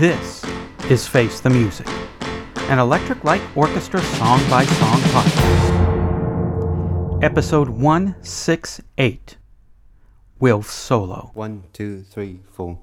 This is Face the Music, an Electric Light Orchestra song by song podcast. Episode 168 Wilf's Solo. One, two, three, four.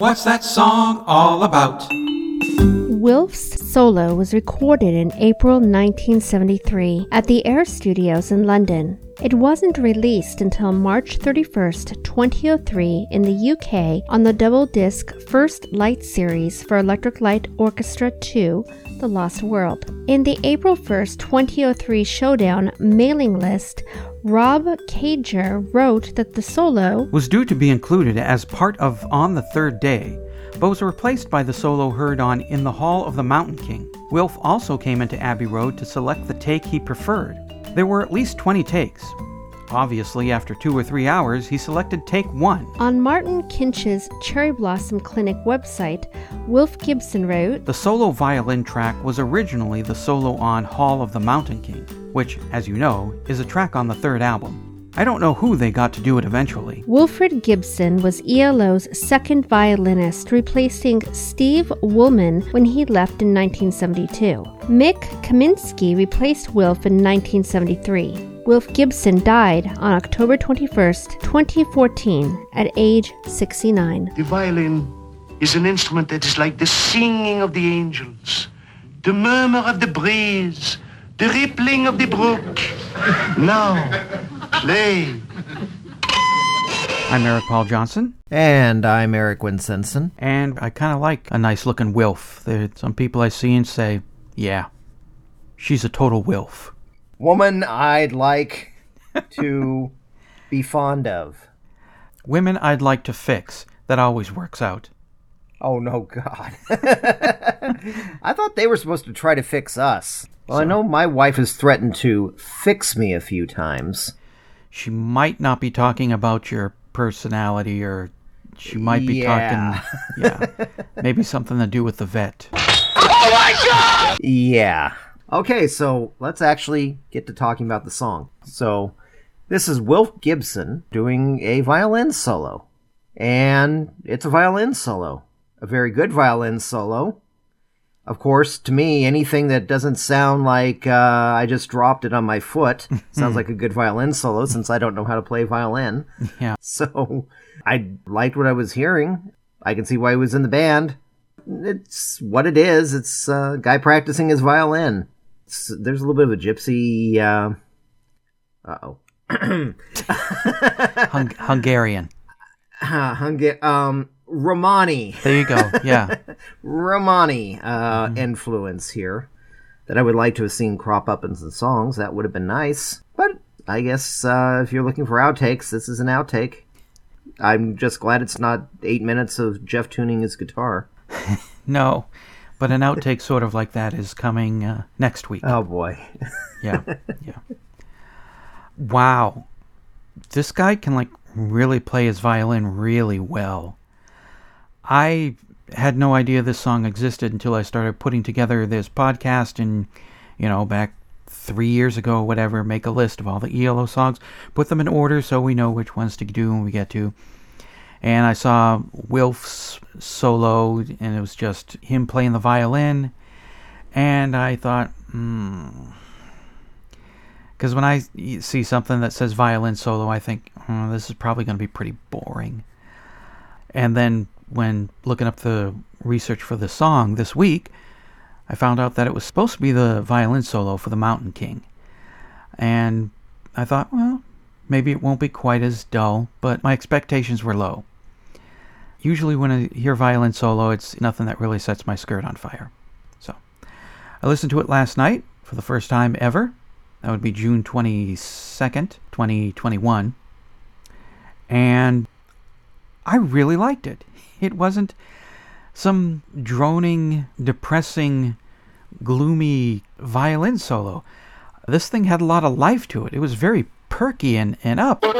What's that song all about? Wilf's solo was recorded in April 1973 at the Air Studios in London. It wasn't released until March 31, 2003 in the UK on the double disc First Light series for Electric Light Orchestra 2 The Lost World. In the April 1, 2003 Showdown mailing list, Rob Caiger wrote that the solo Was due to be included as part of On the Third Day, but was replaced by the solo heard on In the Hall of the Mountain King. Wilf also came into Abbey Road to select the take he preferred. There were at least 20 takes. Obviously, after two or three hours, he selected take one. On Martin Kinch's Cherry Blossom Clinic website, Wilf Gibson wrote, The solo violin track was originally the solo on Hall of the Mountain King, which, as you know, is a track on the third album. I don't know who they got to do it eventually. Wilfred Gibson was ELO's second violinist, replacing Steve Woolam when he left in 1972. Mik Kaminski replaced Wilf in 1973. Wilf Gibson died on October 21st, 2014, at age 69. The violin is an instrument that is like the singing of the angels, the murmur of the breeze, the rippling of the brook. Now, play. I'm Eric Paul Johnson, And I'm Eric Winsenson. and I kind of like a nice looking Wilf. There some people I see and say, yeah, she's a total Wilf. Woman I'd like to be fond of. Women I'd like to fix. That always works out. Oh, no, God. I thought they were supposed to try to fix us. Well, I know my wife has threatened to fix me a few times. She might not be talking about your personality, or she might be Yeah. talking, yeah, maybe something to do with the vet. oh my god Yeah. Okay, so let's actually get to talking about the song. So, this is Wilf Gibson doing a violin solo. And it's a violin solo. A very good violin solo. Of course, to me, anything that doesn't sound like uh, I just dropped it on my foot sounds like a good violin solo since I don't know how to play violin. Yeah. So, I liked what I was hearing. I can see why he was in the band. It's what it is. It's a guy practicing his violin. It's, there's a little bit of a gypsy. Uh oh. Hung- Hungarian. Hunga- um, Romani. There you go. Yeah. Romani uh, influence here that I would like to have seen crop up in some songs. That would have been nice. But I guess uh, if you're looking for outtakes, this is an outtake. I'm just glad it's not eight minutes of Jeff tuning his guitar. No, but an outtake sort of like that is coming uh, next week. Oh boy. Yeah, yeah. Wow, this guy can like really play his violin really well. I had no idea this song existed until I started putting together this podcast and, you know, back three years ago whatever, make a list of all the ELO songs, put them in order so we know which ones to do when we get to. And I saw Wilf's solo, and it was just him playing the violin. And I thought, hmm. Because when I see something that says violin solo, I think, hmm, this is probably going to be pretty boring. And then when looking up the research for the song this week, I found out that it was supposed to be the violin solo for the Mountain King. And I thought, well, maybe it won't be quite as dull, but my expectations were low. Usually, when I hear violin solo, it's nothing that really sets my skirt on fire. So, I listened to it last night for the first time ever. That would be June 22nd, 2021. I really liked it. It wasn't some droning, depressing, gloomy violin solo. This thing had a lot of life to it. It was very perky and, and up.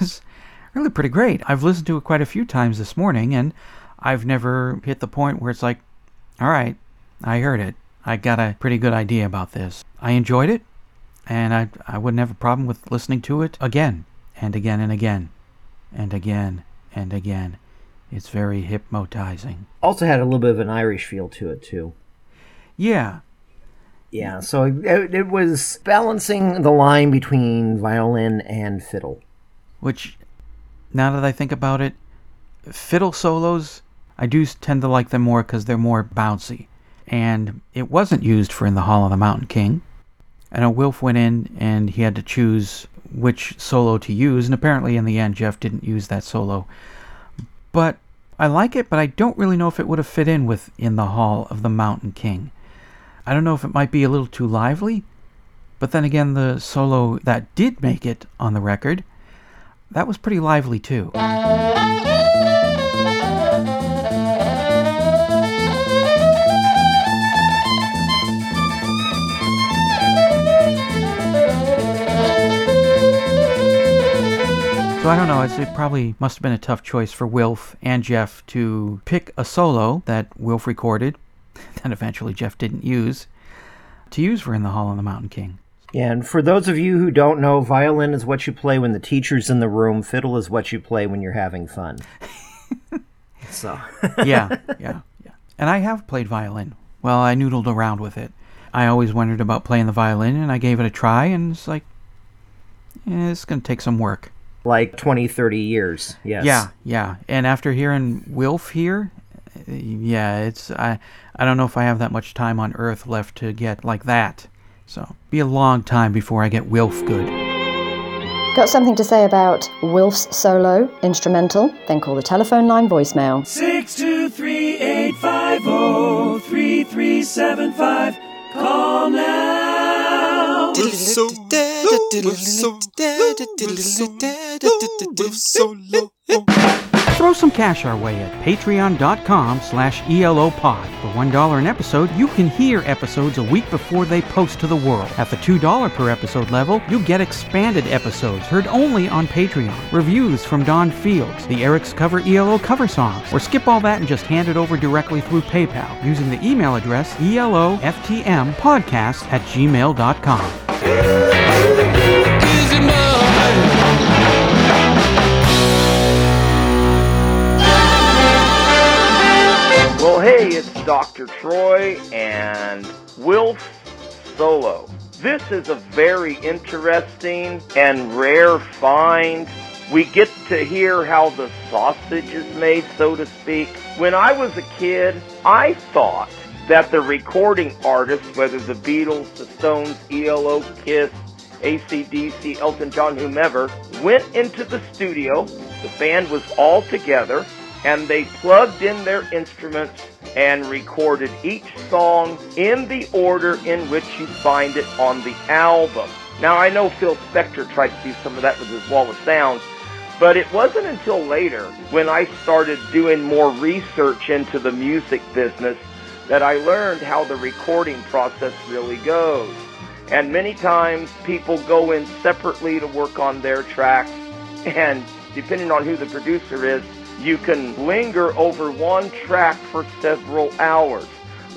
it's really pretty great. I've listened to it quite a few times this morning, and I've never hit the point where it's like, all right, I heard it. I got a pretty good idea about this. I enjoyed it, and I, I wouldn't have a problem with listening to it again, and again, and again, and again, and again. It's very hypnotizing. Also had a little bit of an Irish feel to it, too. Yeah, Yeah, so it, it was balancing the line between violin and fiddle. which, now that I think about it, fiddle solos, I do tend to like them more because they're more bouncy. And it wasn't used for In the Hall of the Mountain King. I know Wilf went in and he had to choose which solo to use, and apparently in the end, Jeff didn't use that solo. But I like it, but I don't really know if it would have fit in with In the Hall of the Mountain King. I don't know if it might be a little too lively, but then again, the solo that did make it on the record, that was pretty lively too. So I don't know, it probably must have been a tough choice for Wilf and Jeff to pick a solo that Wilf recorded, that eventually Jeff didn't use, to use for In the Hall of the Mountain King. And for those of you who don't know, violin is what you play when the teacher's in the room, fiddle is what you play when you're having fun. so, yeah, yeah, yeah. And I have played violin. Well, I noodled around with it. I always wondered about playing the violin, and I gave it a try, and it's like, eh, it's going to take some work. Like 20, 30 years. Yes. Yeah, yeah. And after hearing Wilf here, uh, yeah, it's I I don't know if I have that much time on Earth left to get like that. So be a long time before I get Wilf good. Got something to say about Wilf's solo, instrumental? Then call the telephone line voicemail. 623-850-3375. Call now. so so solo. Throw some cash our way at patreon.com slash elopod. For $1 an episode, you can hear episodes a week before they post to the world. At the $2 per episode level, you get expanded episodes heard only on Patreon, reviews from Don Fields, the Eric's Cover ELO cover songs, or skip all that and just hand it over directly through PayPal using the email address eloftmpodcast at gmail.com. Dr. Troy and Wilf Solo. This is a very interesting and rare find. We get to hear how the sausage is made, so to speak. When I was a kid, I thought that the recording artists, whether the Beatles, the Stones, ELO, Kiss, ACDC, Elton John, whomever, went into the studio. The band was all together and they plugged in their instruments and recorded each song in the order in which you find it on the album. Now, I know Phil Spector tried to do some of that with his Wall of Sound, but it wasn't until later when I started doing more research into the music business that I learned how the recording process really goes. And many times people go in separately to work on their tracks, and depending on who the producer is, you can linger over one track for several hours.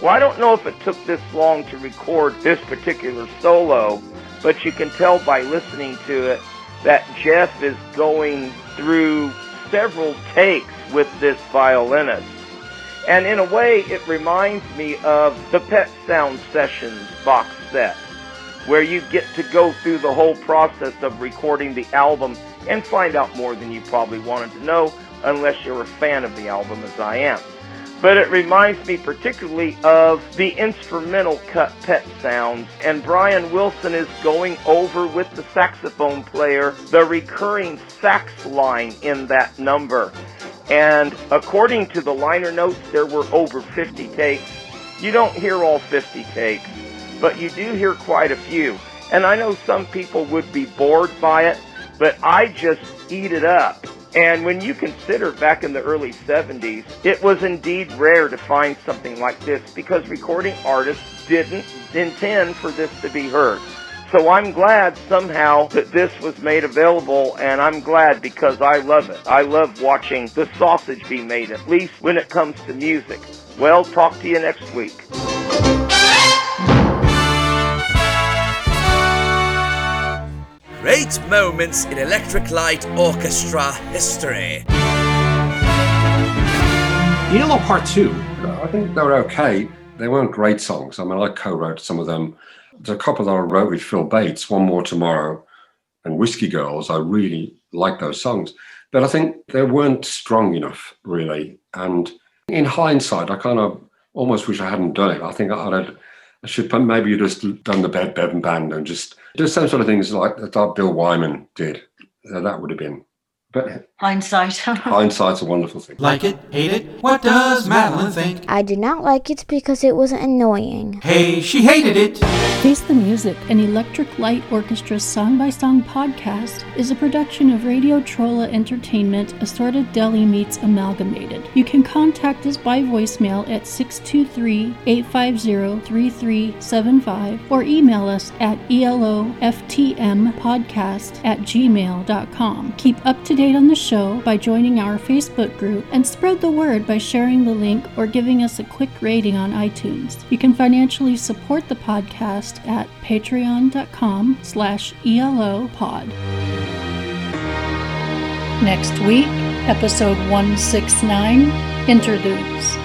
Well, I don't know if it took this long to record this particular solo, but you can tell by listening to it that Jeff is going through several takes with this violinist. And in a way, it reminds me of the Pet Sounds Sessions box set. where you get to go through the whole process of recording the album and find out more than you probably wanted to know unless you're a fan of the album as I am. But it reminds me particularly of the instrumental cut pet sounds, and Brian Wilson is going over with the saxophone player the recurring sax line in that number. And according to the liner notes, there were over 50 takes. You don't hear all 50 takes, but you do hear quite a few. And I know some people would be bored by it, but I just eat it up. And when you consider back in the early 70s, it was indeed rare to find something like this because recording artists didn't intend for this to be heard. So I'm glad somehow that this was made available and I'm glad because I love it. I love watching the sausage be made, at least when it comes to music. Well, talk to you next week. Great moments in Electric Light Orchestra history. ELO Part 2. I think they were okay. They weren't great songs. I mean, I co wrote some of them. There's a couple that I wrote with Phil Bates, One More Tomorrow and Whiskey Girls. I really like those songs. But I think they weren't strong enough, really. And in hindsight, I kind of almost wish I hadn't done it. I think I'd have, I should maybe you just done the Bev Bevan Band and just do some sort of things like that Bill Wyman did. That would have been. But Hindsight. hindsight's a wonderful thing. Like it, hate it, what does Madeline think? I did not like it because it was annoying. Hey, she hated it. Face the Music, an Electric Light Orchestra song by song podcast, is a production of Radio Trolla Entertainment, Assorted Deli Meats Amalgamated. You can contact us by voicemail at 623 850 3375 or email us at eloftmpodcast at gmail.com. Keep up to date on the show by joining our Facebook group and spread the word by sharing the link or giving us a quick rating on iTunes. You can financially support the podcast at patreon.com slash elopod. Next week, episode 169, Interludes.